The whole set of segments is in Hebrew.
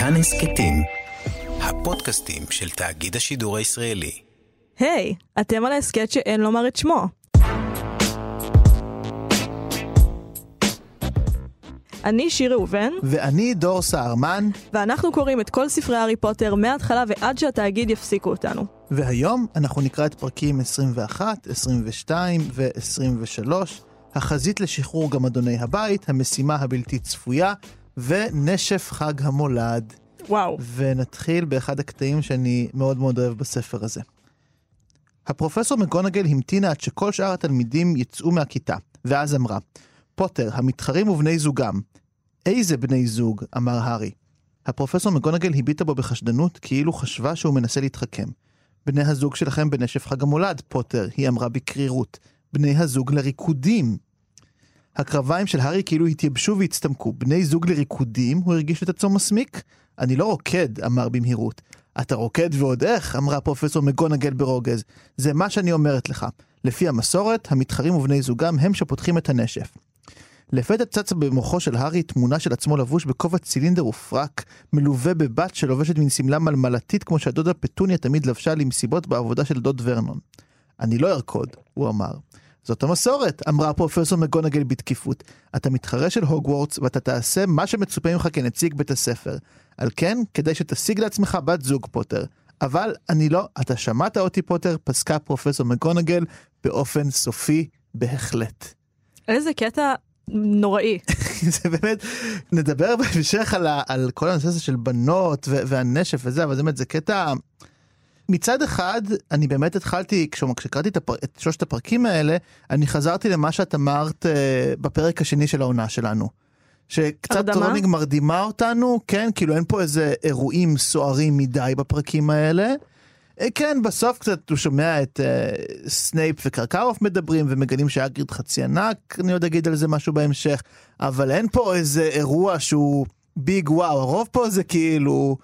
כאן הסכתים, הפודקאסטים של תאגיד השידור הישראלי. היי, hey, אתם על ההסכת שאין לומר את שמו. אני שיר ראובן. ואני דור סהרמן. ואנחנו קוראים את כל ספרי הארי פוטר מההתחלה ועד שהתאגיד יפסיקו אותנו. והיום אנחנו נקרא את פרקים 21, 22 ו-23, החזית לשחרור גמדוני הבית, המשימה הבלתי צפויה, ונשף חג המולד. וואו. ונתחיל באחד הקטעים שאני מאוד מאוד אוהב בספר הזה. הפרופסור מגונגל המתינה עד שכל שאר התלמידים יצאו מהכיתה, ואז אמרה, פוטר, המתחרים ובני זוגם. איזה בני זוג? אמר הארי. הפרופסור מגונגל הביטה בו בחשדנות, כאילו חשבה שהוא מנסה להתחכם. בני הזוג שלכם בנשף חג המולד, פוטר, היא אמרה בקרירות. בני הזוג לריקודים. הקרביים של הארי כאילו התייבשו והצטמקו. בני זוג לריקודים? הוא הרגיש את עצמו מסמיק? אני לא רוקד, אמר במהירות. אתה רוקד ועוד איך? אמרה פרופסור מגונגל ברוגז. זה מה שאני אומרת לך. לפי המסורת, המתחרים ובני זוגם הם שפותחים את הנשף. לפתע צצה במוחו של הארי תמונה של עצמו לבוש בכובע צילינדר ופרק, מלווה בבת שלובשת מין שמלה מלמלתית כמו שהדודה פטוניה תמיד לבשה למסיבות בעבודה של דוד ורנון. אני לא ארקוד, הוא אמר. זאת המסורת, אמרה פרופסור מגונגל בתקיפות. אתה מתחרה של הוגוורטס ואתה תעשה מה שמצופה ממך כנציג בית הספר. על כן, כדי שתשיג לעצמך בת זוג פוטר. אבל אני לא, אתה שמעת אותי פוטר, פסקה פרופסור מגונגל באופן סופי בהחלט. איזה קטע נוראי. זה באמת, נדבר בהמשך על, על כל הנושא הזה של בנות והנשף וזה, אבל זה באמת, זה קטע... מצד אחד, אני באמת התחלתי, כשקראתי את, הפר... את שלושת הפרקים האלה, אני חזרתי למה שאת אמרת uh, בפרק השני של העונה שלנו. שקצת רולינג מרדימה אותנו, כן, כאילו אין פה איזה אירועים סוערים מדי בפרקים האלה. אה, כן, בסוף קצת הוא שומע את uh, סנייפ וקרקרוף מדברים ומגלים שהאגריד חצי ענק, אני עוד אגיד על זה משהו בהמשך, אבל אין פה איזה אירוע שהוא ביג וואו, הרוב פה זה כאילו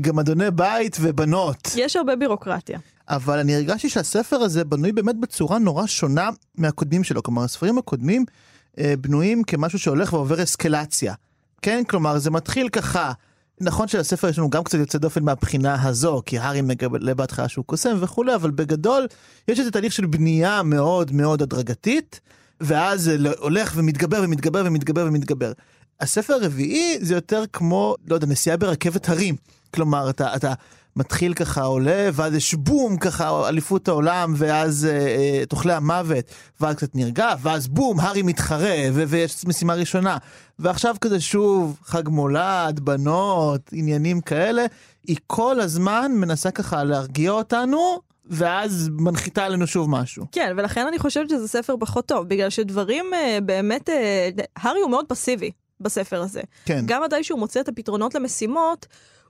גם אדוני בית ובנות. יש הרבה בירוקרטיה. אבל אני הרגשתי שהספר הזה בנוי באמת בצורה נורא שונה מהקודמים שלו, כלומר הספרים הקודמים uh, בנויים כמשהו שהולך ועובר אסקלציה. כן, כלומר זה מתחיל ככה. נכון שלספר יש לנו גם קצת יוצא דופן מהבחינה הזו, כי הארי מגלה בהתחלה שהוא קוסם וכולי, אבל בגדול יש איזה תהליך של בנייה מאוד מאוד הדרגתית, ואז זה הולך ומתגבר ומתגבר ומתגבר ומתגבר. הספר הרביעי זה יותר כמו, לא יודע, נסיעה ברכבת הרים. כלומר, אתה, אתה מתחיל ככה עולה, ואז יש בום, ככה אליפות העולם, ואז אה, אה, תאכלי המוות, ואז קצת נרגע, ואז בום, הארי מתחרה, ו- ויש משימה ראשונה. ועכשיו כזה שוב, חג מולד, בנות, עניינים כאלה. היא כל הזמן מנסה ככה להרגיע אותנו, ואז מנחיתה עלינו שוב משהו. כן, ולכן אני חושבת שזה ספר פחות טוב, בגלל שדברים אה, באמת, אה, הארי הוא מאוד פסיבי בספר הזה. כן. גם מתי שהוא מוצא את הפתרונות למשימות,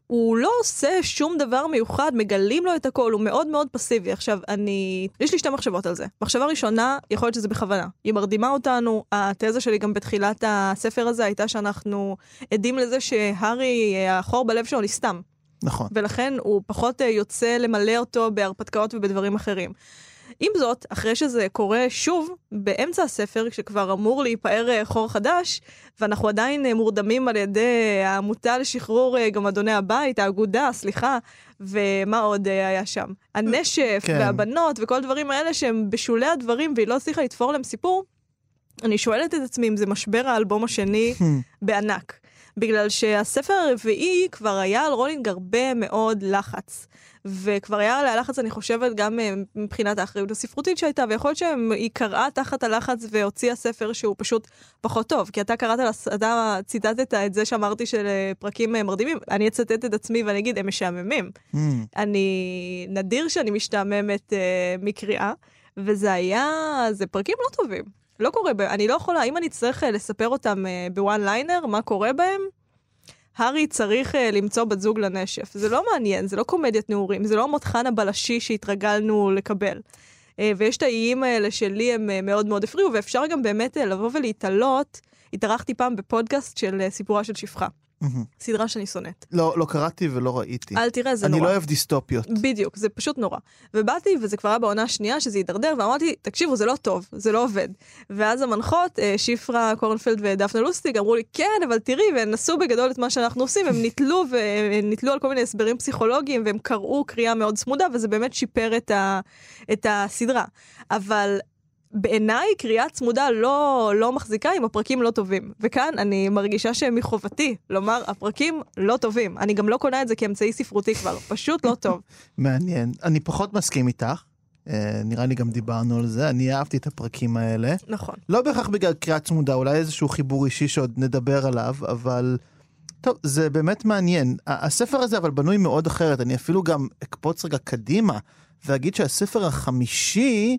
הוא לא עושה שום דבר מיוחד, מגלים לו את הכל, הוא מאוד מאוד פסיבי. עכשיו, אני... יש לי שתי מחשבות על זה. מחשבה ראשונה, יכול להיות שזה בכוונה. היא מרדימה אותנו, התזה שלי גם בתחילת הספר הזה הייתה שאנחנו עדים לזה שהארי, החור בלב שלו נסתם. נכון. ולכן הוא פחות יוצא למלא אותו בהרפתקאות ובדברים אחרים. עם זאת, אחרי שזה קורה שוב, באמצע הספר, כשכבר אמור להיפאר אה, חור חדש, ואנחנו עדיין אה, מורדמים על ידי העמותה לשחרור אה, גמדוני הבית, האגודה, סליחה, ומה עוד היה שם? הנשף, כן. והבנות, וכל הדברים האלה שהם בשולי הדברים, והיא לא הצליחה לתפור להם סיפור, אני שואלת את עצמי אם זה משבר האלבום השני בענק. בגלל שהספר הרביעי כבר היה על רולינג הרבה מאוד לחץ. וכבר היה עליה לחץ, אני חושבת, גם אה, מבחינת האחריות הספרותית שהייתה, ויכול להיות שהיא קראה תחת הלחץ והוציאה ספר שהוא פשוט פחות טוב. כי אתה קראת, אתה ציטטת את זה שאמרתי של אה, פרקים אה, מרדימים, אני אצטט את עצמי ואני אגיד, הם משעממים. Mm. אני, נדיר שאני משתעממת uh, מקריאה, וזה היה, זה פרקים לא טובים. לא קורה אני לא יכולה, אם אני אצטרך לספר אותם בוואן ליינר, מה קורה בהם, הארי צריך uh, למצוא בת זוג לנשף. זה לא מעניין, זה לא קומדיית נעורים, זה לא מותחן הבלשי שהתרגלנו לקבל. Uh, ויש את האיים האלה שלי הם uh, מאוד מאוד הפריעו, ואפשר גם באמת uh, לבוא ולהתעלות התארחתי פעם בפודקאסט של אה, סיפורה של שפחה. מהמם. סדרה שאני שונאת. לא, לא קראתי ולא ראיתי. אל תראה, זה אני נורא. לא אוהב דיסטופיות. בדיוק, זה פשוט נורא. ובאתי, וזה כבר היה בעונה השנייה, שזה הידרדר, ואמרתי, תקשיבו, זה לא טוב, זה לא עובד. ואז המנחות, אה, שפרה קורנפלד ודפנה לוסטיג, אמרו לי, כן, אבל תראי, והם נסו בגדול את מה שאנחנו עושים, הם נתלו, והם נתלו על כל מיני הסברים פסיכולוגיים, והם קראו קריאה מאוד צמודה, וזה באמת שיפר את, ה, את הסדרה. אבל... בעיניי קריאה צמודה לא, לא מחזיקה אם הפרקים לא טובים. וכאן אני מרגישה שמחובתי לומר, הפרקים לא טובים. אני גם לא קונה את זה כאמצעי ספרותי כבר, פשוט לא טוב. מעניין. אני פחות מסכים איתך. אה, נראה לי גם דיברנו על זה. אני אהבתי את הפרקים האלה. נכון. לא בהכרח בגלל קריאה צמודה, אולי איזשהו חיבור אישי שעוד נדבר עליו, אבל... טוב, זה באמת מעניין. הספר הזה אבל בנוי מאוד אחרת. אני אפילו גם אקפוץ רגע קדימה ואגיד שהספר החמישי,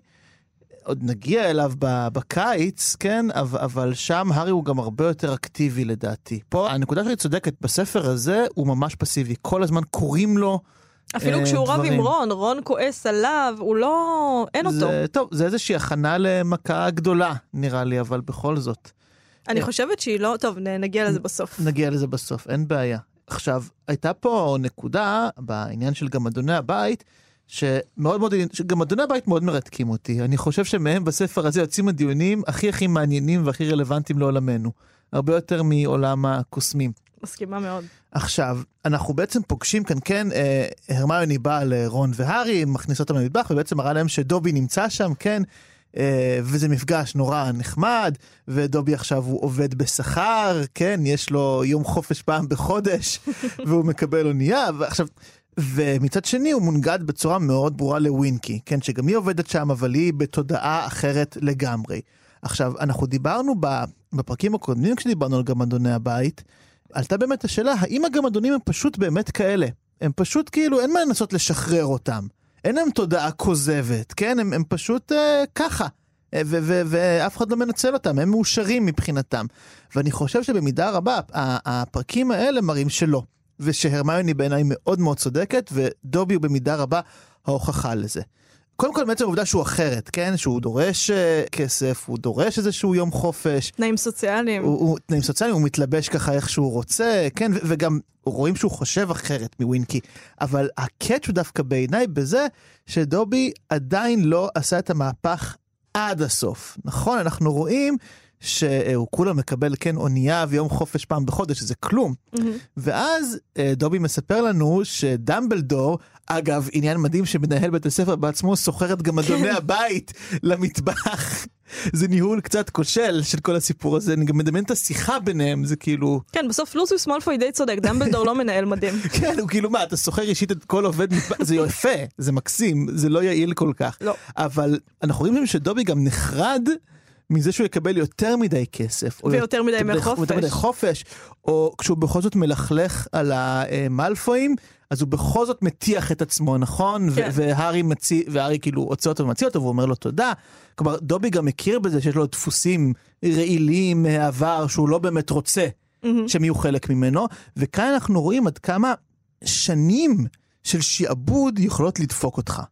עוד נגיע אליו בקיץ, כן? אבל, שם הארי הוא גם הרבה יותר אקטיבי לדעתי. פה הנקודה שלי צודקת, בספר הזה הוא ממש פסיבי. כל הזמן קוראים לו אפילו אה, כשהוא רב דברים. עם רון, רון כועס עליו, הוא לא... אין אותו. זה, טוב, זה איזושהי הכנה למכה גדולה, נראה לי, אבל בכל זאת. אני חושבת שהיא לא... טוב, נגיע לזה בסוף. נגיע לזה בסוף, אין בעיה. עכשיו, הייתה פה נקודה בעניין של גמדוני הבית, שמאוד מאוד, שגמדוני הבית מאוד מרתקים אותי. אני חושב שמהם בספר הזה יוצאים הדיונים הכי הכי מעניינים והכי רלוונטיים לעולמנו. הרבה יותר מעולם הקוסמים. מסכימה מאוד. עכשיו, אנחנו בעצם פוגשים כאן, כן, אה, הרמיוני באה לרון והארי, מכניס אותם למטבח, ובעצם מראה להם שדובי נמצא שם, כן, אה, וזה מפגש נורא נחמד, ודובי עכשיו הוא עובד בשכר, כן, יש לו יום חופש פעם בחודש, והוא מקבל אונייה, ועכשיו... ומצד שני הוא מונגד בצורה מאוד ברורה לווינקי, כן, שגם היא עובדת שם, אבל היא בתודעה אחרת לגמרי. עכשיו, אנחנו דיברנו בפרקים הקודמים כשדיברנו על גמדוני הבית, עלתה באמת השאלה, האם הגמדונים הם פשוט באמת כאלה? הם פשוט כאילו, אין מה לנסות לשחרר אותם. אין להם תודעה כוזבת, כן? הם, הם פשוט אה, ככה. אה, ואף אחד לא מנצל אותם, הם מאושרים מבחינתם. ואני חושב שבמידה רבה, הפרקים האלה מראים שלא. ושהרמיוני בעיניי מאוד מאוד צודקת, ודובי הוא במידה רבה ההוכחה לזה. קודם כל, בעצם העובדה שהוא אחרת, כן? שהוא דורש אה, כסף, הוא דורש איזשהו יום חופש, תנאים סוציאליים. הוא, הוא תנאים סוציאליים, הוא מתלבש ככה איך שהוא רוצה, כן, ו- וגם רואים שהוא חושב אחרת מווינקי. אבל הקאץ' הוא דווקא בעיניי בזה שדובי עדיין לא עשה את המהפך עד הסוף. נכון, אנחנו רואים שהוא כולה מקבל, כן, אונייה ויום חופש פעם בחודש, שזה כלום. מהמם. ואז אה, דובי מספר לנו שדמבלדור, אגב, עניין מדהים שמנהל בית הספר בעצמו סוחר את גמדוני הבית למטבח. זה ניהול קצת כושל של כל הסיפור הזה, אני גם מדמיין את השיחה ביניהם, זה כאילו, כן, בסוף לוסיוס מולפוי די צודק, דמבלדור לא מנהל מדהים. כן, הוא כאילו מה, אתה סוחר אישית את כל עובד זה יפה, זה מקסים, זה לא יעיל כל כך. לא. אבל אנחנו רואים שדובי גם נחרד מזה שהוא יקבל יותר מדי כסף. או ויותר מדי ימי יותר חופש. מדי חופש, או כשהוא בכל זאת מלכלך על המלפואים, אז הוא בכל זאת מטיח את עצמו, נכון? כן. והארי מציא, והארי כאילו עוצר אותו ומציע אותו, והוא אומר לו תודה. כלומר, דובי גם מכיר בזה שיש לו דפוסים רעילים מהעבר שהוא לא באמת רוצה מהמם. שהם יהיו חלק ממנו, וכאן אנחנו רואים עד כמה שנים של שעבוד יכולות לדפוק אותך.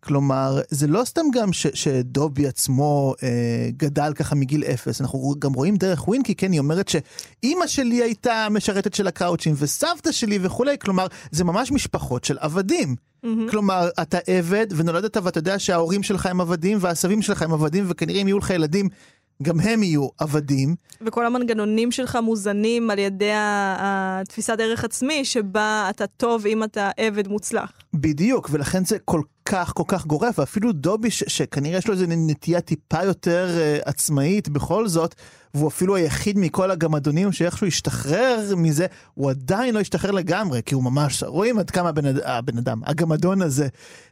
כלומר, זה לא סתם גם ש, שדובי עצמו אה, גדל ככה מגיל אפס, אנחנו גם רואים דרך ווינקי, כן, היא אומרת שאימא שלי הייתה משרתת של הקראוצ'ים וסבתא שלי וכולי, כלומר, זה ממש משפחות של עבדים. מהמם. כלומר, אתה עבד ונולדת ואתה יודע שההורים שלך הם עבדים והסבים שלך הם עבדים וכנראה אם יהיו לך ילדים, גם הם יהיו עבדים. וכל המנגנונים שלך מוזנים על ידי התפיסת ערך עצמי, שבה אתה טוב אם אתה עבד מוצלח. בדיוק, ולכן זה כל כך כל כך גורף, ואפילו דובי ש- שכנראה יש לו איזו נטייה טיפה יותר uh, עצמאית בכל זאת, והוא אפילו היחיד מכל הגמדונים שאיכשהו השתחרר מזה, הוא עדיין לא השתחרר לגמרי, כי הוא ממש, רואים עד כמה הבן, הבן אדם, הגמדון הזה,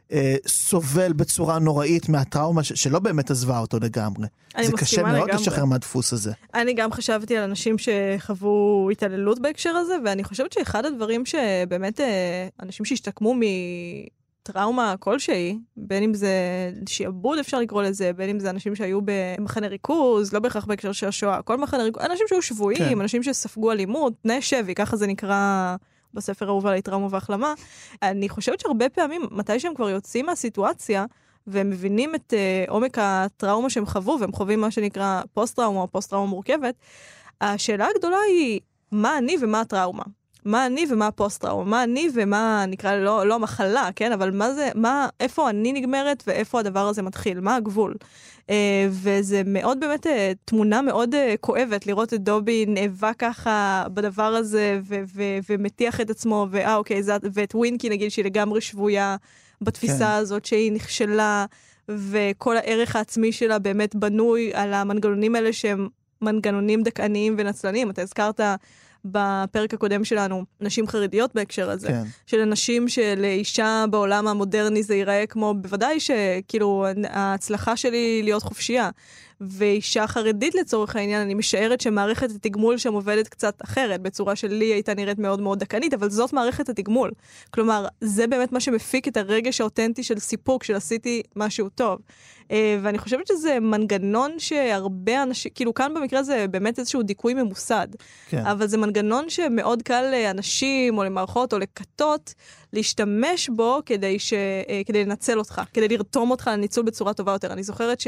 uh, סובל בצורה נוראית מהטראומה ש- שלא באמת עזבה אותו לגמרי. אני זה קשה מאוד לגמרי. לשחרר מהדפוס הזה. אני גם חשבתי על אנשים שחוו התעללות בהקשר הזה, ואני חושבת שאחד הדברים שבאמת אה, אנשים שהשתקמו מטראומה כלשהי, בין אם זה שעבוד אפשר לקרוא לזה, בין אם זה אנשים שהיו במחנה ריכוז, לא בהכרח בהקשר של השואה, כל מחנה ריכוז, אנשים שהיו שבויים, כן. אנשים שספגו אלימות, תנאי שבי, ככה זה נקרא בספר האהוב עלי טראומה והחלמה. אני חושבת שהרבה פעמים, מתי שהם כבר יוצאים מהסיטואציה, והם מבינים את uh, עומק הטראומה שהם חוו, והם חווים מה שנקרא פוסט-טראומה או פוסט-טראומה מורכבת, השאלה הגדולה היא, מה אני ומה הטראומה? מה אני ומה הפוסט-טראומה? מה אני ומה, נקרא לא, לא המחלה, כן? אבל מה זה, מה, איפה אני נגמרת ואיפה הדבר הזה מתחיל? מה הגבול? Uh, וזה מאוד באמת uh, תמונה מאוד uh, כואבת לראות את דובי נאבק ככה בדבר הזה ו- ו- ומטיח את עצמו, ואה אוקיי, זה, ואת ווינקי נגיד שהיא לגמרי שבויה בתפיסה כן. הזאת שהיא נכשלה, וכל הערך העצמי שלה באמת בנוי על המנגנונים האלה שהם מנגנונים דכאניים ונצלניים. אתה הזכרת בפרק הקודם שלנו, נשים חרדיות בהקשר הזה. כן. של אנשים שלאישה בעולם המודרני זה ייראה כמו, בוודאי שכאילו ההצלחה שלי להיות חופשייה. ואישה חרדית לצורך העניין, אני משערת שמערכת התגמול שם עובדת קצת אחרת, בצורה שלי הייתה נראית מאוד מאוד דקנית, אבל זאת מערכת התגמול. כלומר, זה באמת מה שמפיק את הרגש האותנטי של סיפוק, של עשיתי משהו טוב. אה, ואני חושבת שזה מנגנון שהרבה אנשים, כאילו כאן במקרה זה באמת איזשהו דיכוי ממוסד. כן. אבל זה מנגנון שמאוד קל לאנשים או למערכות או לכתות להשתמש בו כדי, ש... אה, כדי לנצל אותך, כדי לרתום אותך לניצול בצורה טובה יותר. אני זוכרת ש...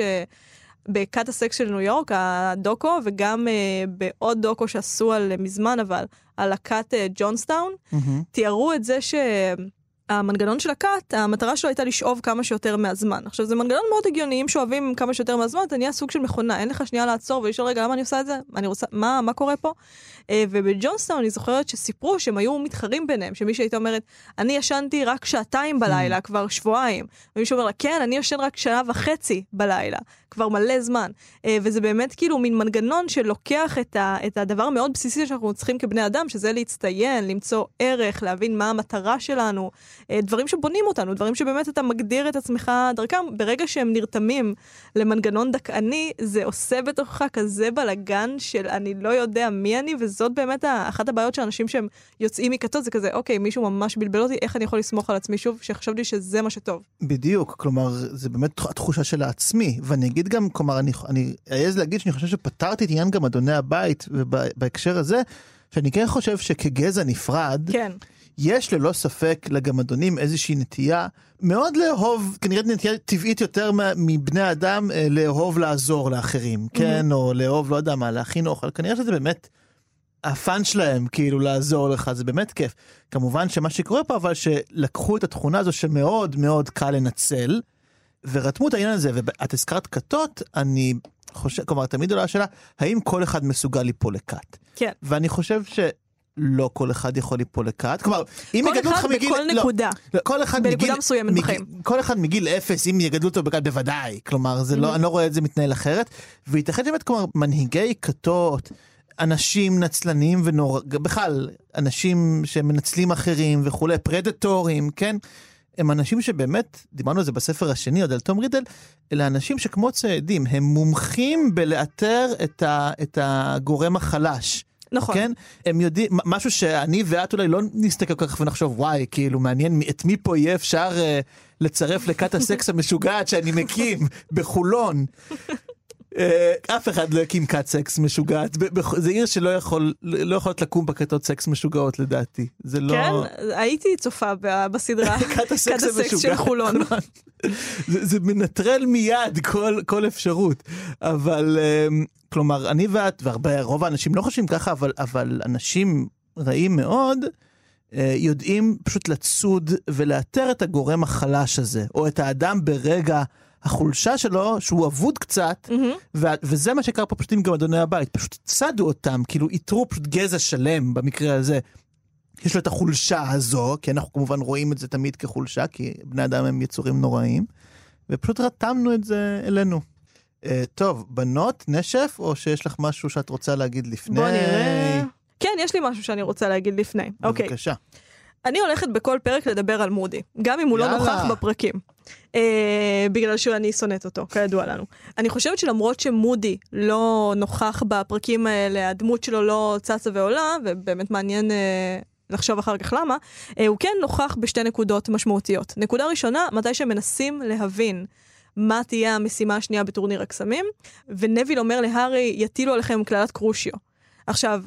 בכת הסקס של ניו יורק, הדוקו, וגם uh, בעוד דוקו שעשו על מזמן, אבל על הכת uh, ג'ונסטאון, mm-hmm. תיארו את זה ש... המנגנון של הכת, המטרה שלו הייתה לשאוב כמה שיותר מהזמן. עכשיו, זה מנגנון מאוד הגיוני, אם שואבים כמה שיותר מהזמן, אתה נהיה סוג של מכונה, אין לך שנייה לעצור ולשאול, רגע, למה אני עושה את זה? אני רוצה, מה, מה קורה פה? אה, ובג'ונסטון אני זוכרת שסיפרו שהם היו מתחרים ביניהם, שמישהי הייתה אומרת, אני ישנתי רק שעתיים בלילה, mm. כבר שבועיים. ומישהו אומר לה, כן, אני ישן רק שעה וחצי בלילה, כבר מלא זמן. אה, וזה באמת כאילו מין מנגנון שלוקח את, ה, את הדבר המאוד בסיסי שאנחנו צריכים כבני אדם, שזה להצטיין, למצוא ערך, להבין מה המטרה שלנו, דברים שבונים אותנו, דברים שבאמת אתה מגדיר את עצמך דרכם. ברגע שהם נרתמים למנגנון דכאני, זה עושה בתוכך כזה בלאגן של אני לא יודע מי אני, וזאת באמת אחת הבעיות של אנשים שהם יוצאים מכתות, זה כזה, אוקיי, מישהו ממש בלבל אותי, איך אני יכול לסמוך על עצמי שוב, שחשבתי שזה מה שטוב. בדיוק, כלומר, זה באמת התחושה של העצמי, ואני אגיד גם, כלומר, אני אעז להגיד שאני חושב שפתרתי את עניין גם אדוני הבית, ובהקשר הזה, שאני כן חושב שכגזע נפרד, כן. יש ללא ספק לגמדונים איזושהי נטייה מאוד לאהוב, כנראה נטייה טבעית יותר מבני אדם, אה, לאהוב לעזור לאחרים, כן? Mm-hmm. או לאהוב, לא יודע מה, להכין אוכל. כנראה שזה באמת הפאן שלהם, כאילו, לעזור לך, זה באמת כיף. כמובן שמה שקורה פה, אבל שלקחו את התכונה הזו שמאוד מאוד קל לנצל, ורתמו את העניין הזה, ואת הזכרת כתות, אני חושב, כלומר, תמיד עולה השאלה, האם כל אחד מסוגל ליפול לכת? כן. ואני חושב ש... לא כל אחד יכול ליפול לכת. כלומר, אם יגדלו אותך מגיל... כל אחד בכל נקודה. לא, כל אחד בנקודה מגיל... מסוימת בחיים. כל אחד מגיל אפס, אם יגדלו אותו בכת, בוודאי. כלומר, זה לא, mm-hmm. אני לא רואה את זה מתנהל אחרת. וייתכן באמת, כלומר, מנהיגי כתות, אנשים נצלנים ונורא... בכלל, אנשים שמנצלים אחרים וכולי, פרדטורים, כן? הם אנשים שבאמת, דיברנו על זה בספר השני, עוד על תום רידל, אלה אנשים שכמו ציידים, הם מומחים בלאתר את, ה, את הגורם החלש. נכון. כן? הם יודעים, משהו שאני ואת אולי לא נסתכל כל כך ונחשוב, וואי, כאילו, מעניין את מי פה יהיה אפשר uh, לצרף לכת הסקס המשוגעת שאני מקים בחולון. אה, אף אחד לא הקים כת סקס משוגעת, זה עיר שלא יכול, לא יכולת לקום בכתות סקס משוגעות לדעתי, זה לא... כן, הייתי צופה בסדרה, כת הסקס של חולון. זה, זה מנטרל מיד כל, כל אפשרות, אבל אמ, כלומר, אני ואת, והרבה, רוב האנשים לא חושבים ככה, אבל, אבל אנשים רעים מאוד, אה, יודעים פשוט לצוד ולאתר את הגורם החלש הזה, או את האדם ברגע החולשה שלו, שהוא אבוד קצת, mm-hmm. ו- וזה מה שקרה פה פשוט עם גם אדוני הבית, פשוט צדו אותם, כאילו איתרו פשוט גזע שלם במקרה הזה. יש לו את החולשה הזו, כי אנחנו כמובן רואים את זה תמיד כחולשה, כי בני אדם הם יצורים נוראים, ופשוט רתמנו את זה אלינו. Uh, טוב, בנות, נשף, או שיש לך משהו שאת רוצה להגיד לפני? בוא נראה. כן, יש לי משהו שאני רוצה להגיד לפני. אוקיי. בבקשה. Okay. אני הולכת בכל פרק לדבר על מודי, גם אם הוא לא יאללה. לא נוכח בפרקים. אה, בגלל שאני שונאת אותו, כידוע לנו. אני חושבת שלמרות שמודי לא נוכח בפרקים האלה, הדמות שלו לא צצה ועולה, ובאמת מעניין אה, לחשוב אחר כך למה, אה, הוא כן נוכח בשתי נקודות משמעותיות. נקודה ראשונה, מתי שמנסים להבין. מה תהיה המשימה השנייה בטורניר הקסמים, ונביל אומר להארי, יטילו עליכם קללת קרושיו. עכשיו,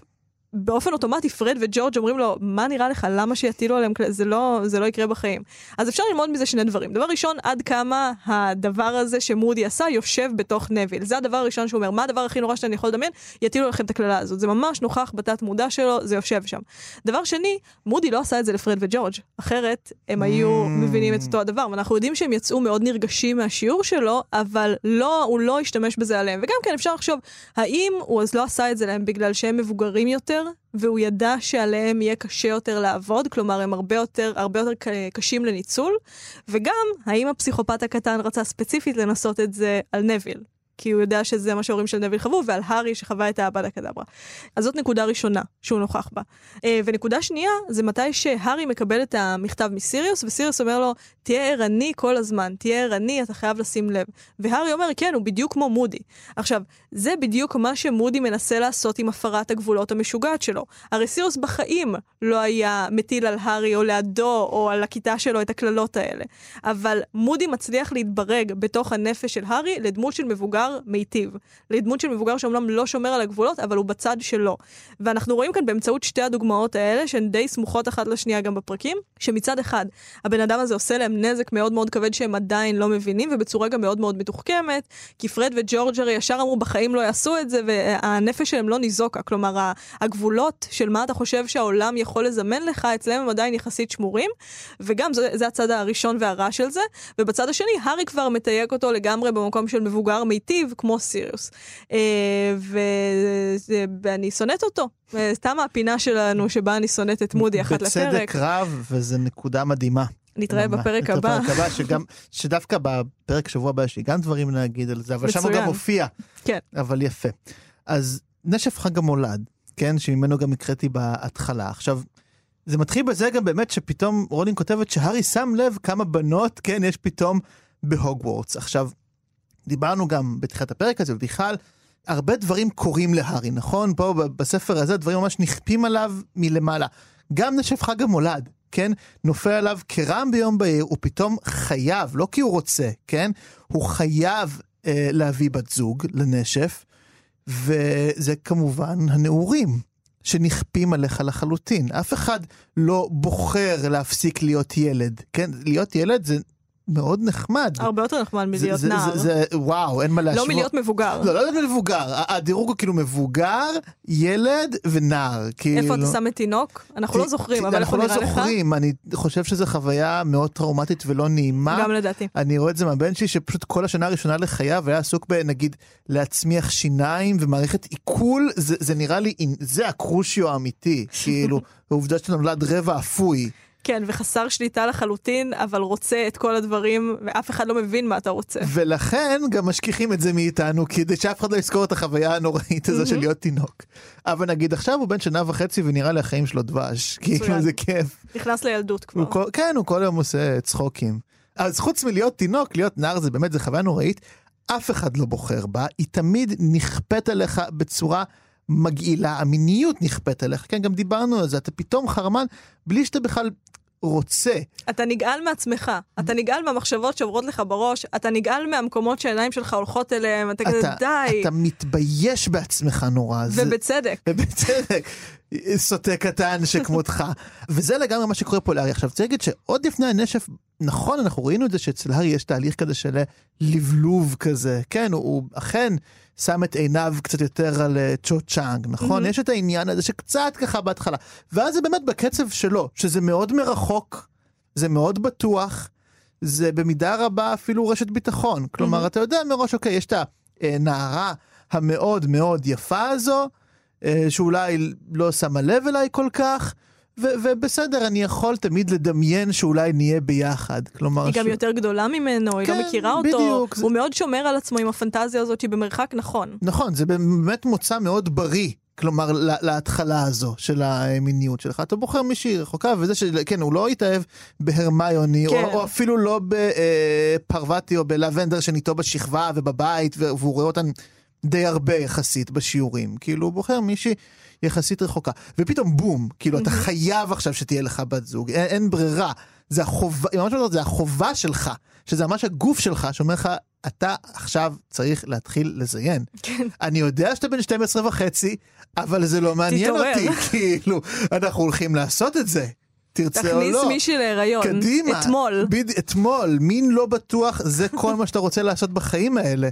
באופן אוטומטי פרד וג'ורג' אומרים לו, מה נראה לך, למה שיטילו עליהם, כלי-" זה לא, זה לא יקרה בחיים. אז אפשר ללמוד מזה שני דברים. דבר ראשון, עד כמה הדבר הזה שמודי עשה יושב בתוך נביל. זה הדבר הראשון שהוא אומר, מה הדבר הכי נורא שאני יכול לדמיין? יטילו לכם את הקללה הזאת. זה ממש נוכח בתת מודע שלו, זה יושב שם. דבר שני, מודי לא עשה את זה לפרד וג'ורג', אחרת הם היו Mm. מבינים את אותו הדבר. ואנחנו יודעים שהם יצאו מאוד נרגשים מהשיעור שלו, אבל לא, הוא לא השתמש בזה עליהם. וגם כן אפשר לחשוב, האם הוא אז לא עשה את זה להם בגלל שהם מבוגרים יותר, והוא ידע שעליהם יהיה קשה יותר לעבוד, כלומר הם הרבה יותר, הרבה יותר קשים לניצול, וגם, האם הפסיכופת הקטן רצה ספציפית לנסות את זה על נביל? כי הוא יודע שזה מה שההורים של נביל חוו, ועל הארי שחווה את האבדה קדברה. אז זאת נקודה ראשונה שהוא נוכח בה. אה, ונקודה שנייה, זה מתי שהארי מקבל את המכתב מסיריוס, וסיריוס אומר לו, תהיה ערני כל הזמן, תהיה ערני, אתה חייב לשים לב. והארי אומר, כן, הוא בדיוק כמו מודי. עכשיו, זה בדיוק מה שמודי מנסה לעשות עם הפרת הגבולות המשוגעת שלו. הרי סיריוס בחיים לא היה מטיל על הארי או לידו או על הכיתה שלו את הקללות האלה. אבל מודי מצליח להתברג בתוך הנפש של הארי לדמות של מבוגר מיטיב. לדמות של מבוגר שאומנם לא שומר על הגבולות, אבל הוא בצד שלו. ואנחנו רואים כאן באמצעות שתי הדוגמאות האלה, שהן די סמוכות אחת לשנייה גם בפרקים, שמצד אחד, הבן אדם הזה עושה להם נזק מאוד מאוד כבד שהם עדיין לא מבינים, ובצורה גם מאוד מאוד מתוחכמת, כי פרד וג'ורג' הרי ישר אמרו בחיים לא יעשו את זה, והנפש שלהם לא ניזוקה. כלומר, הגבולות של מה אתה חושב שהעולם יכול לזמן לך, אצלם הם עדיין יחסית שמורים, וגם זה, זה הצד הראשון והרע של זה, ובצד השני, הארי כבר מתייג אותו לגמרי במקום של מבוגר מיטיב, כמו סיריוס. אה, ואני שונאת אותו. אה, סתם הפינה שלנו שבה אני שונאת את מודי אחת לפרק. בצדק רב, וזו נקודה מדהימה. נתראה. בפרק נתראה הבא. בפרק הבא, שגם, שדווקא בפרק שבוע הבא יש לי גם דברים להגיד על זה, אבל שם הוא. גם מופיע. כן. אבל יפה. אז נשף חג המולד, כן, שממנו גם הקראתי בהתחלה. עכשיו, זה מתחיל בזה גם באמת שפתאום רולינג כותבת שהארי שם לב כמה בנות, כן, יש פתאום בהוגוורטס. עכשיו, דיברנו גם בתחילת הפרק הזה, ובכלל, הרבה דברים קורים להארי, נכון? פה בספר הזה דברים ממש נכפים עליו מלמעלה. גם נשף חג המולד, כן? נופל עליו כרעם ביום בהיר, הוא פתאום חייב, לא כי הוא רוצה, כן? הוא חייב אה, להביא בת זוג לנשף, וזה כמובן הנעורים. שנכפים עליך לחלוטין. אף אחד לא בוחר להפסיק להיות ילד, כן? להיות ילד זה מאוד נחמד. הרבה יותר נחמד זה- מלהיות זה- נער. זה, זה, וואו, אין מה להשוות. לא מלהיות מבוגר. לא, לא להיות מבוגר, הדירוג הוא כאילו מבוגר, ילד ונער. כאילו... איפה אתה שם את תינוק? אנחנו לא זוכרים, אבל אנחנו לא לך? זוכרים, אני חושב שזו חוויה מאוד טראומטית ולא נעימה. גם לדעתי. אני רואה את זה מהבן שלי, שפשוט כל השנה הראשונה לחייו היה עסוק בנגיד להצמיח שיניים ומערכת עיכול, זה, זה נראה לי, זה הקרושיו האמיתי, כאילו, העובדה שאתה נולד רבע אפוי. כן, וחסר שליטה לחלוטין, אבל רוצה את כל הדברים, ואף אחד לא מבין מה אתה רוצה. ולכן גם משכיחים את זה מאיתנו, כדי שאף אחד לא יזכור את החוויה הנוראית הזו של להיות תינוק. אבל נגיד עכשיו הוא בן שנה וחצי ונראה לי החיים שלו דבש, כאילו. זה כיף. נכנס לילדות כבר. הוא כל, כן, הוא כל היום עושה צחוקים. אז חוץ מלהיות תינוק, להיות נער זה באמת, זה חוויה נוראית. אף אחד לא בוחר בה, היא תמיד נכפית עליך בצורה מגעילה, המיניות נכפית עליך, כן, גם דיברנו על זה, אתה פתאום חרמן בלי שאתה בכלל רוצה. אתה נגעל מעצמך, אתה נגעל מהמחשבות שעוברות לך בראש, אתה נגעל מהמקומות שהעיניים שלך הולכות אליהם, אתה כזה די, אתה מתבייש בעצמך נורא. ובצדק. ובצדק, סוטה קטן שכמותך. וזה לגמרי מה שקורה פה לארי. עכשיו, צריך להגיד שעוד לפני הנשף, נכון, אנחנו ראינו את זה שאצל הארי יש תהליך כזה של לבלוב כזה. כן, הוא, הוא אכן שם את עיניו קצת יותר על אה, צ'ו צ'אנג, נכון? Mhm. יש את העניין הזה שקצת ככה בהתחלה. ואז זה באמת בקצב שלו, שזה מאוד מרחוק, זה מאוד בטוח, זה במידה רבה אפילו רשת ביטחון. כלומר, Mhm. אתה יודע מראש, אוקיי, יש את הנערה המאוד מאוד יפה הזו, אה, שאולי לא שמה לב אליי כל כך, ו- ובסדר, אני יכול תמיד לדמיין שאולי נהיה ביחד. כלומר, היא גם ש- יותר גדולה ממנו, היא כן, לא מכירה אותו, בדיוק, זה- הוא מאוד שומר על עצמו עם הפנטזיה הזאת שהיא במרחק נכון. נכון, זה באמת מוצא מאוד בריא. כלומר, לה- להתחלה הזו של המיניות שלך. אתה בוחר מישהי רחוקה, וזה שכן, הוא לא התאהב בהרמיוני, כן. או, או אפילו לא בפרווטי או בלבנדר שניתו בשכבה ובבית, והוא רואה אותן די הרבה יחסית בשיעורים. כאילו, הוא בוחר מישהי יחסית רחוקה. ופתאום בום, כאילו, אתה חייב עכשיו שתהיה לך בת זוג, אין, אין ברירה. זה החובה, ממש אומרת, זה החובה שלך, שזה ממש הגוף שלך שאומר לך, אתה עכשיו צריך להתחיל לזיין. כן. אני יודע שאתה בן 12 וחצי, אבל זה לא מעניין תתעורר. אותי, כאילו, אנחנו הולכים לעשות את זה. תרצה או תכניס לא. מישהי להיריון. קדימה. אתמול. בד... אתמול, מין לא בטוח, זה כל מה שאתה רוצה לעשות בחיים האלה.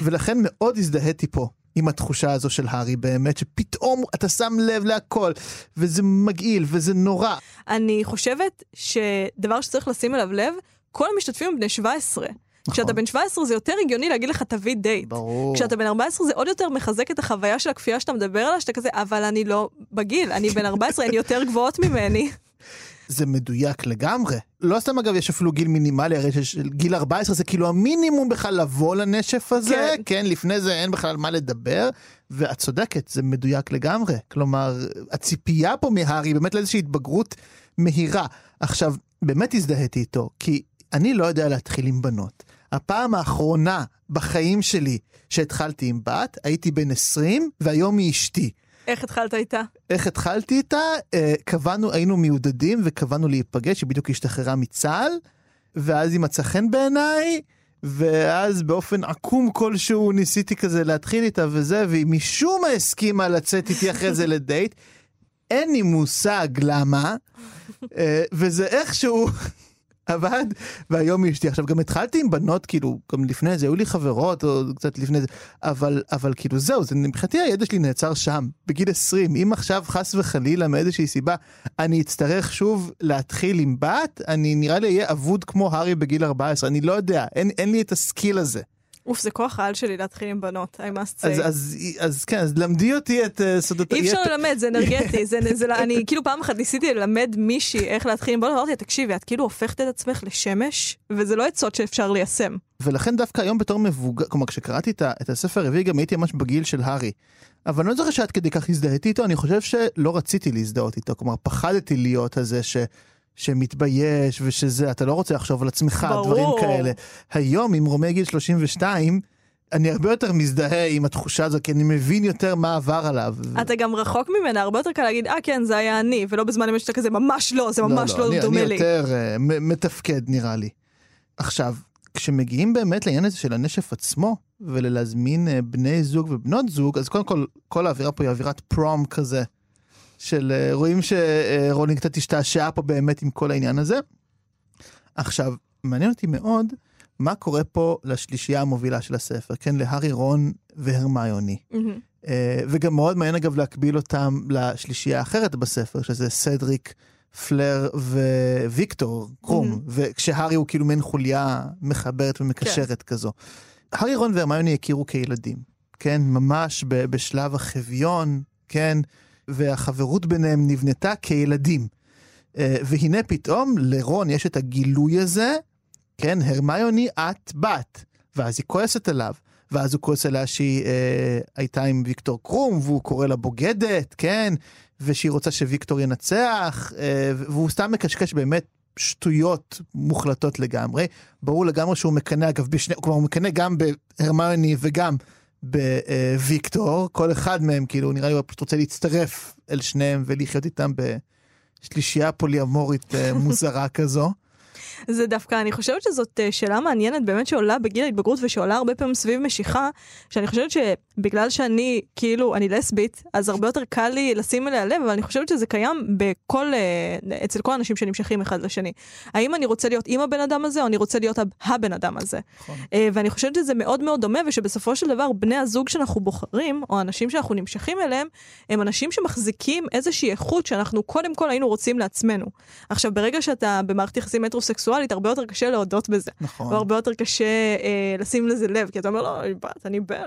ולכן מאוד הזדהיתי פה עם התחושה הזו של הארי, באמת, שפתאום אתה שם לב להכל, וזה מגעיל, וזה נורא. אני חושבת שדבר שצריך לשים אליו לב, כל המשתתפים הם בני 17. כשאתה בן 17 זה יותר הגיוני להגיד לך תביא דייט. ברור. כשאתה בן 14 זה עוד יותר מחזק את החוויה של הכפייה שאתה מדבר עליה, שאתה כזה, אבל אני לא בגיל, אני בן 14, הן יותר גבוהות ממני. זה מדויק לגמרי. לא סתם אגב יש אפילו גיל מינימלי, הרי גיל 14 זה כאילו המינימום בכלל לבוא לנשף הזה, כן. כן, כן לפני זה אין בכלל מה לדבר, ואת צודקת, זה מדויק לגמרי. כלומר, הציפייה פה מהארי באמת לאיזושהי התבגרות מהירה. עכשיו, באמת הזדהיתי איתו, כי אני לא יודע להתחיל עם בנות. הפעם האחרונה בחיים שלי שהתחלתי עם בת, הייתי בן 20, והיום היא אשתי. איך התחלת איתה? איך התחלתי איתה? אה, קבענו, היינו מיודדים וקבענו להיפגש, היא בדיוק השתחררה מצה"ל, ואז היא מצאה חן בעיניי, ואז באופן עקום כלשהו ניסיתי כזה להתחיל איתה וזה, והיא משום מה הסכימה לצאת איתי אחרי זה לדייט. אין לי מושג למה, אה, וזה איכשהו עבד, והיום אשתי. עכשיו, גם התחלתי עם בנות, כאילו, גם לפני זה, היו לי חברות, או קצת לפני זה, אבל, אבל כאילו, זהו, זה, מבחינתי הידע שלי נעצר שם, בגיל 20. אם עכשיו, חס וחלילה, מאיזושהי סיבה, אני אצטרך שוב להתחיל עם בת, אני נראה לי אהיה אבוד כמו הארי בגיל 14, אני לא יודע, אין, אין לי את ה skill הזה. אוף, זה כוח העל שלי להתחיל עם בנות, I must say. אז, אז, אז כן, אז למדי אותי את uh, סודות... אי אפשר ללמד, זה אנרגטי. זה, זה, לא- אני כאילו פעם אחת ניסיתי ללמד מישהי איך להתחיל עם בנות, אמרתי לה, תקשיבי, את כאילו הופכת את עצמך לשמש, וזה לא עצות שאפשר ליישם. ולכן דווקא היום בתור מבוגר, כלומר כשקראתי את, את הספר הרביעי גם הייתי ממש בגיל של הארי. אבל אני לא זוכר שעד כדי כך הזדהיתי איתו, אני חושב שלא רציתי להזדהות איתו, כלומר פחדתי להיות הזה ש, שמתבייש ושזה, אתה לא רוצה לחשוב על עצמך, ברור. דברים כאלה. היום עם רומי גיל 32, אני הרבה יותר מזדהה עם התחושה הזו, כי אני מבין יותר מה עבר עליו. אתה גם רחוק ממנה, הרבה יותר קל להגיד, אה כן, זה היה אני, ולא בזמן אמת שאתה כזה, ממש לא, זה ממש לא, אני, דומה אני לי. יותר uh, מתפקד נראה לי. עכשיו, כשמגיעים באמת לעניין הזה של הנשף עצמו, ולהזמין uh, בני זוג ובנות זוג, אז קודם כל, כל האווירה פה היא אווירת פרום כזה, של uh, רואים שרולינג קצת השתעשעה פה באמת עם כל העניין הזה. עכשיו, מעניין אותי מאוד מה קורה פה לשלישייה המובילה של הספר, כן, להארי, רון והרמיוני. אה, וגם מאוד מעניין אגב להקביל אותם לשלישייה האחרת בספר, שזה סדריק, פלר וויקטור קרום, Mhm. וכשהארי הוא כאילו מעין חוליה מחברת ומקשרת כזו. הארי, רון והרמיוני הכירו כילדים, כן? ממש בשלב החביון, כן? והחברות ביניהם נבנתה כילדים. אה, והנה פתאום לרון יש את הגילוי הזה, כן? הרמיוני, את בת. ואז היא כועסת עליו. ואז הוא כועס עליה שהיא אה, הייתה עם ויקטור קרום, והוא קורא לה בוגדת, כן? ושהיא רוצה שוויקטור ינצח, אה, והוא סתם מקשקש באמת שטויות מוחלטות לגמרי. ברור לגמרי שהוא מקנא, אגב, בשני, כלומר הוא מקנא גם בהרמיוני וגם בוויקטור, כל אחד מהם, כאילו, נראה לי הוא פשוט רוצה להצטרף אל שניהם ולחיות איתם בשלישייה פוליאמורית אה, מוזרה כזו. זה דווקא, אני חושבת שזאת אה, שאלה מעניינת באמת שעולה בגיל ההתבגרות ושעולה הרבה פעמים סביב משיכה, שאני חושבת שבגלל שאני, כאילו, אני לסבית, אז הרבה יותר קל לי לשים אליה לב, אבל אני חושבת שזה קיים בכל, אה, אצל כל האנשים שנמשכים אחד לשני. האם אני רוצה להיות עם הבן אדם הזה, או אני רוצה להיות הב- הבן אדם הזה? נכון. אה, ואני חושבת שזה מאוד מאוד דומה, ושבסופו של דבר בני הזוג שאנחנו בוחרים, או האנשים שאנחנו נמשכים אליהם, הם אנשים שמחזיקים איזושהי איכות שאנחנו קודם כל היינו רוצים לעצמנו. עכשיו, ברגע שאתה במערכת יחסים הטרוסקסואלית, הרבה יותר קשה להודות בזה. נכון. והרבה יותר קשה אה, לשים לזה לב, כי אתה אומר, לא, אני בת, אני בן,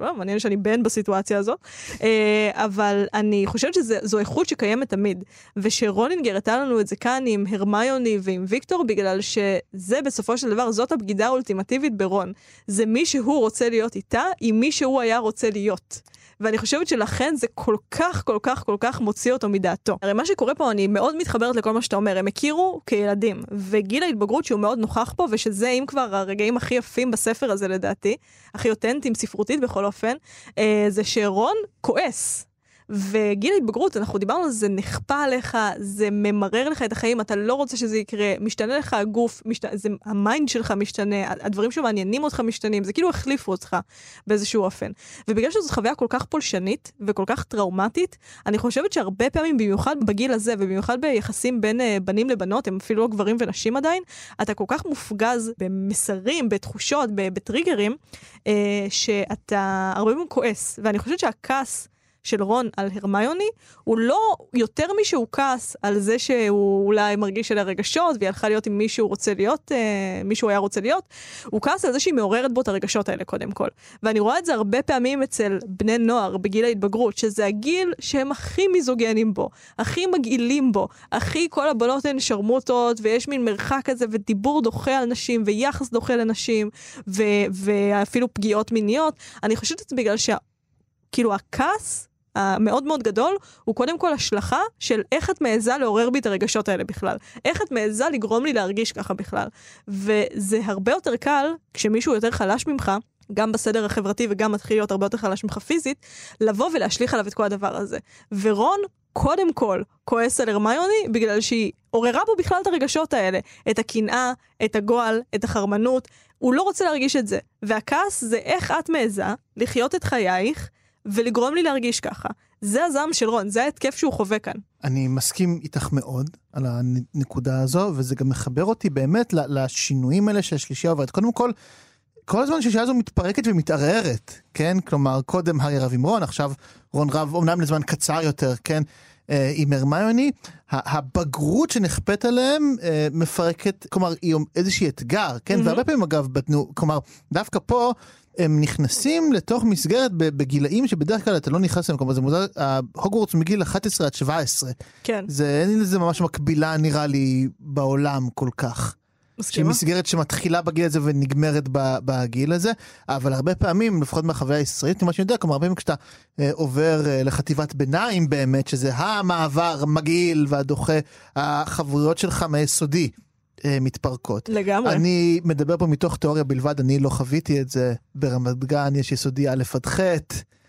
לא, מעניין שאני בן בסיטואציה הזאת. אה, אבל אני חושבת שזו איכות שקיימת תמיד. ושרולינגר הראתה לנו את זה כאן עם הרמיוני ועם ויקטור, בגלל שזה בסופו של דבר, זאת הבגידה האולטימטיבית ברון. זה מי שהוא רוצה להיות איתה, עם מי שהוא היה רוצה להיות. ואני חושבת שלכן זה כל כך, כל כך, כל כך מוציא אותו מדעתו. הרי מה שקורה פה, אני מאוד מתחברת לכל מה שאתה אומר, הם הכירו כילדים, וגיל ההתבגרות שהוא מאוד נוכח פה, ושזה אם כבר הרגעים הכי יפים בספר הזה לדעתי, הכי אותנטיים ספרותית בכל אופן? אה, זה שרון כועס. וגיל ההתבגרות, אנחנו דיברנו על זה, נכפה עליך, זה ממרר לך את החיים, אתה לא רוצה שזה יקרה, משתנה לך הגוף, משת... זה, ה mind שלך משתנה, הדברים שמעניינים אותך משתנים, זה כאילו החליפו אותך באיזשהו אופן. ובגלל שזו חוויה כל כך פולשנית וכל כך טראומטית, אני חושבת שהרבה פעמים, במיוחד בגיל הזה, ובמיוחד ביחסים בין uh, בנים לבנות, הם אפילו לא גברים ונשים עדיין, אתה כל כך מופגז במסרים, בתחושות, בטריגרים, uh, שאתה הרבה פעמים כועס. ואני חושבת שהכעס... של רון על הרמיוני, הוא לא יותר משהוא כעס על זה שהוא אולי מרגיש על הרגשות, והיא הלכה להיות עם מי שהוא רוצה להיות, אה, מי שהוא היה רוצה להיות, הוא כעס על זה שהיא מעוררת בו את הרגשות האלה קודם כל. ואני רואה את זה הרבה פעמים אצל בני נוער בגיל ההתבגרות, שזה הגיל שהם הכי מיזוגנים בו, הכי מגעילים בו, הכי כל הבנות הן שרמוטות, ויש מין מרחק כזה, ודיבור דוחה על נשים, ויחס דוחה לנשים, ו- ואפילו פגיעות מיניות. אני חושבת את זה בגלל שה... כאילו הכעס המאוד מאוד גדול, הוא קודם כל השלכה של איך את מעיזה לעורר בי את הרגשות האלה בכלל. איך את מעיזה לגרום לי להרגיש ככה בכלל. וזה הרבה יותר קל כשמישהו יותר חלש ממך, גם בסדר החברתי וגם מתחיל להיות הרבה יותר חלש ממך פיזית, לבוא ולהשליך עליו את כל הדבר הזה. ורון, קודם כל, כועס על הרמיוני בגלל שהיא עוררה בו בכלל את הרגשות האלה. את הקנאה, את הגועל, את החרמנות. הוא לא רוצה להרגיש את זה. והכעס זה איך את מעיזה לחיות את חייך ולגרום לי להרגיש ככה. זה הזעם של רון, זה ההתקף שהוא חווה כאן. אני מסכים איתך מאוד על הנקודה הזו, וזה גם מחבר אותי באמת לשינויים האלה שהשלישייה עוברת. קודם כל, כל הזמן השלישייה הזו מתפרקת ומתערערת, כן? כלומר, קודם הארי רב עם רון, עכשיו רון רב אומנם לזמן קצר יותר, כן? אה, עם הרמיוני, הבגרות שנכפית עליהם אה, מפרקת, כלומר, היא איזושהי אתגר, כן? Mm-hmm. והרבה פעמים אגב, בתנו, כלומר, דווקא פה הם נכנסים לתוך מסגרת בגילאים שבדרך כלל אתה לא נכנס להם, כלומר זה מוזר, הוגוורטס מגיל 11 עד 17. כן. זה, אין לזה ממש מקבילה נראה לי בעולם כל כך. מסכימה. שמסגרת שמתחילה בגיל הזה ונגמרת בגיל הזה, אבל הרבה פעמים, לפחות מהחוויה הישראלית, ממה שאני יודע, כלומר הרבה פעמים כשאתה אה, עובר אה, לחטיבת ביניים באמת, שזה המעבר מגעיל והדוחה, החברויות שלך מהיסודי. אה, מתפרקות. לגמרי. אני מדבר פה מתוך תיאוריה בלבד, אני לא חוויתי את זה. ברמת גן יש יסודי א' עד ח'.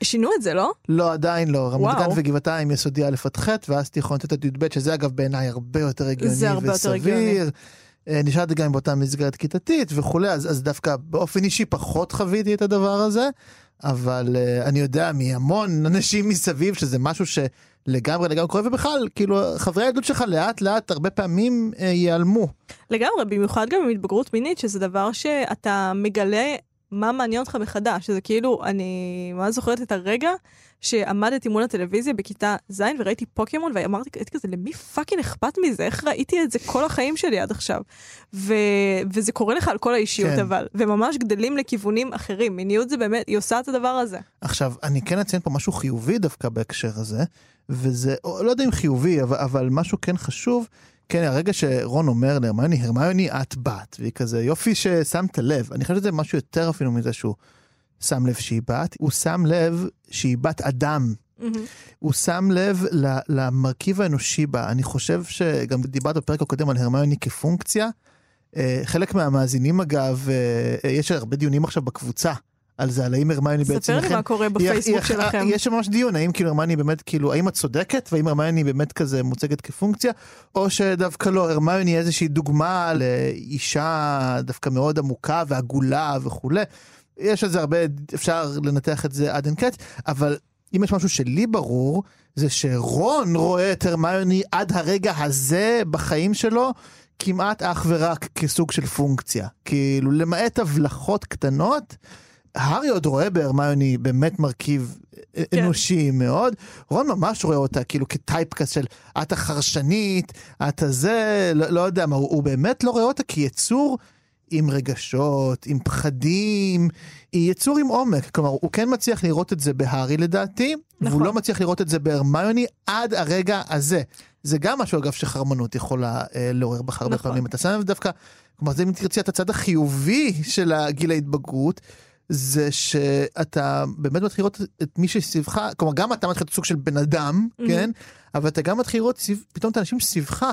שינו את זה, לא? לא, עדיין לא. רמת גן וגבעתיים יסודי א' עד ח', ואז תיכון ט' עד י"ב, שזה אגב בעיניי הרבה יותר הגיוני זה הרבה וסביר. יותר הגיוני. אה, נשארתי גם באותה מסגרת כיתתית וכולי, אז, אז דווקא באופן אישי פחות חוויתי את הדבר הזה, אבל uh, אני יודע מהמון אנשים מסביב שזה משהו שלגמרי לגמרי קורה, ובכלל, כאילו, חברי הילדות שלך לאט לאט הרבה פעמים uh, ייעלמו. לגמרי, במיוחד גם עם התבגרות מינית, שזה דבר שאתה מגלה מה מעניין אותך מחדש. שזה כאילו, אני ממש זוכרת את הרגע שעמדתי מול הטלוויזיה בכיתה ז' וראיתי פוקימון ואמרתי כזה למי fucking אכפת מזה איך ראיתי את זה כל החיים שלי עד עכשיו. ו... וזה קורה לך על כל האישיות כן. אבל וממש גדלים לכיוונים אחרים מיניות זה באמת היא עושה את הדבר הזה. עכשיו, אני כן אציין פה משהו חיובי דווקא בהקשר הזה, וזה, לא יודע אם חיובי, אבל, אבל משהו כן חשוב. כן, הרגע שרון אומר להרמיוני, הרמיוני את בת, והיא כזה, יופי ששמת לב. אני חושב שזה משהו יותר אפילו מזה שהוא שם לב שהיא בת, הוא שם לב שהיא בת אדם. הוא שם לב למרכיב האנושי בה. אני חושב שגם דיברת בפרק הקודם על הרמיוני כפונקציה. אה, חלק מהמאזינים אגב, אה, אה, יש הרבה דיונים עכשיו בקבוצה. על זה, על האם הרמיוני בעצם... ספר לי מה קורה בפייסבוק היא- שלכם. יש שם ממש דיון, האם כאילו הרמיוני באמת, כאילו, האם את צודקת, והאם הרמיוני באמת כזה מוצגת כפונקציה, או שדווקא לא, הרמיוני היא איזושהי דוגמה לאישה דווקא מאוד עמוקה ועגולה וכולי. יש על זה הרבה, אפשר לנתח את זה עד אין קץ, אבל אם יש משהו שלי ברור, זה שרון רואה את הרמיוני עד הרגע הזה בחיים שלו, כמעט אך ורק כסוג של פונקציה. כאילו, למעט הבלחות קטנות, הארי עוד רואה בהרמיוני באמת מרכיב כן. אנושי מאוד, רון ממש רואה אותה כאילו כטייפקאסט של את החרשנית, את הזה, לא, לא יודע מה, הוא, הוא באמת לא רואה אותה כיצור עם רגשות, עם פחדים, היא יצור עם עומק, כלומר הוא כן מצליח לראות את זה בהארי לדעתי, נכון. והוא לא מצליח לראות את זה בהרמיוני עד הרגע הזה. זה גם משהו אגב שחרמנות יכולה אה, לעורר בך הרבה נכון. פעמים, אתה שם לב דווקא, כלומר זה אם תרצי את הצד החיובי של הגיל ההתבגרות, זה שאתה באמת מתחיל לראות את מי שסביבך, כלומר גם אתה מתחיל להיות סוג של בן אדם, Mhm. כן? אבל אתה גם מתחיל לראות פתאום את האנשים סביבך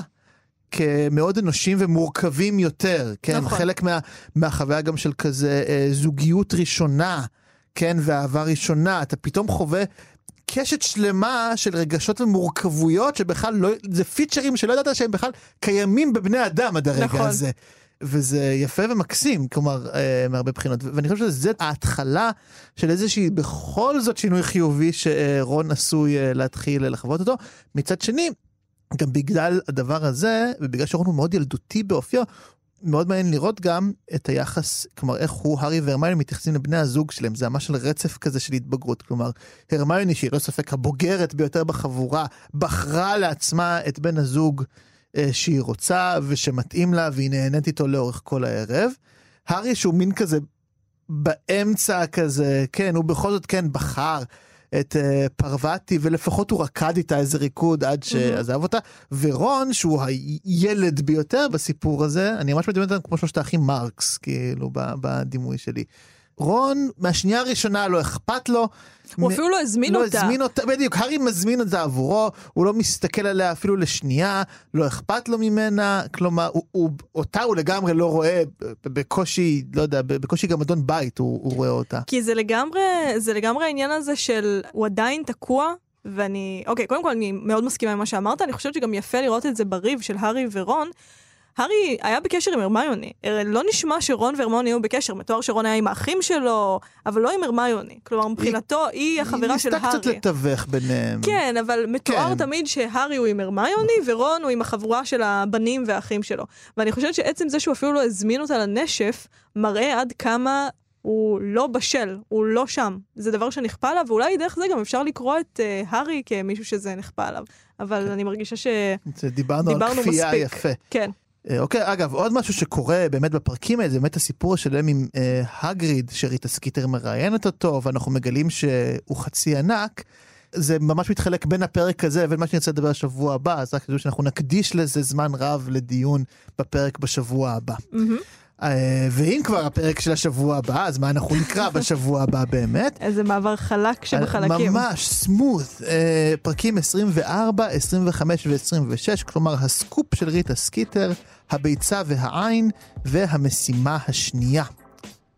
כמאוד אנושיים ומורכבים יותר, כן? נכון. חלק מה, מהחוויה גם של כזה אה, זוגיות ראשונה, כן, ואהבה ראשונה, אתה פתאום חווה קשת שלמה של רגשות ומורכבויות שבכלל לא, זה פיצ'רים שלא ידעת שהם בכלל קיימים בבני אדם עד הרגע נכון. הזה. וזה יפה ומקסים, כלומר, אה, מהרבה בחינות. ואני חושב שזה ההתחלה של איזושהי, בכל זאת שינוי חיובי שרון עשוי אה, להתחיל לחוות אותו. מצד שני, גם בגלל הדבר הזה, ובגלל שרון הוא מאוד ילדותי באופיו, מאוד מעניין לראות גם את היחס, כלומר איך הוא, הארי והרמיוני מתייחסים לבני הזוג שלהם, זה ממש של רצף כזה של התבגרות, כלומר הרמיוני שהיא לא ספק הבוגרת ביותר בחבורה, בחרה לעצמה את בן הזוג שהיא רוצה ושמתאים לה והיא נהנית איתו לאורך כל הערב. הארי שהוא מין כזה באמצע כזה, כן, הוא בכל זאת כן בחר את uh, פרווטי, ולפחות הוא רקד איתה איזה ריקוד עד שעזב אותה, ורון, שהוא הילד ביותר בסיפור הזה, אני ממש מדמיין אותם כמו שלושת האחים מרקס, כאילו, בדימוי שלי. רון, מהשנייה הראשונה לא אכפת לו. הוא מ- אפילו לא הזמין לא אותה. הזמין אותה, בדיוק, הארי מזמין את זה עבורו, הוא לא מסתכל עליה אפילו לשנייה, לא אכפת לו ממנה, כלומר, הוא, הוא, אותה הוא לגמרי לא רואה, בקושי, לא יודע, בקושי גם אדון בית הוא, הוא רואה אותה. כי זה לגמרי, זה לגמרי העניין הזה של הוא עדיין תקוע, ואני, אוקיי, קודם כל אני מאוד מסכימה עם מה שאמרת, אני חושבת שגם יפה לראות את זה בריב של הארי ורון. הארי היה בקשר עם הרמיוני, לא נשמע שרון והרמיוני היו בקשר, מתואר שרון היה עם האחים שלו, אבל לא עם הרמיוני. כלומר, מבחינתו היא החברה של היא ניסתה קצת הארי. לתווך ביניהם. כן, אבל מתואר כן. תמיד שהארי הוא עם הרמיוני ורון הוא עם החבורה של הבנים והאחים שלו. ואני חושבת שעצם זה שהוא אפילו לא הזמין אותה לנשף, מראה עד כמה הוא לא בשל, הוא לא שם. זה דבר שנכפה עליו, ואולי דרך זה גם אפשר לקרוא את uh, הארי כמישהו שזה נכפה עליו. אבל אני מרגישה ש... דיברנו, על כפייה מספיק. יפה. כן. אה, אוקיי, אגב, עוד משהו שקורה באמת בפרקים האלה, זה באמת הסיפור שלהם עם אה, האגריד, שריטה סקיטר מראיינת אותו, ואנחנו מגלים שהוא חצי ענק. זה ממש מתחלק בין הפרק הזה לבין מה שאני רוצה לדבר בשבוע הבא, אז רק תדעו שאנחנו נקדיש לזה זמן רב לדיון בפרק בשבוע הבא. מהמם. אה, ואם כבר הפרק של השבוע הבא, אז מה אנחנו נקרא בשבוע הבא באמת? איזה מעבר חלק שבחלקים. ממש smooth, אה, פרקים 24, 25 ו-26, כלומר הסקופ של ריטה סקיטר, הביצה והעין והמשימה השנייה.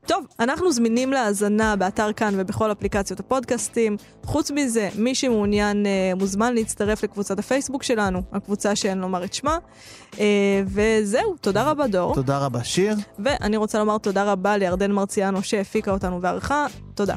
טוב, אנחנו זמינים להאזנה באתר כאן ובכל אפליקציות הפודקאסטים. חוץ מזה, מי שמעוניין אה, מוזמן להצטרף לקבוצת הפייסבוק שלנו, הקבוצה שאין לומר את שמה. אה, וזהו, תודה רבה דור. תודה רבה שיר. ואני רוצה לומר תודה רבה לירדן מרציאנו שהפיקה אותנו וערכה. תודה.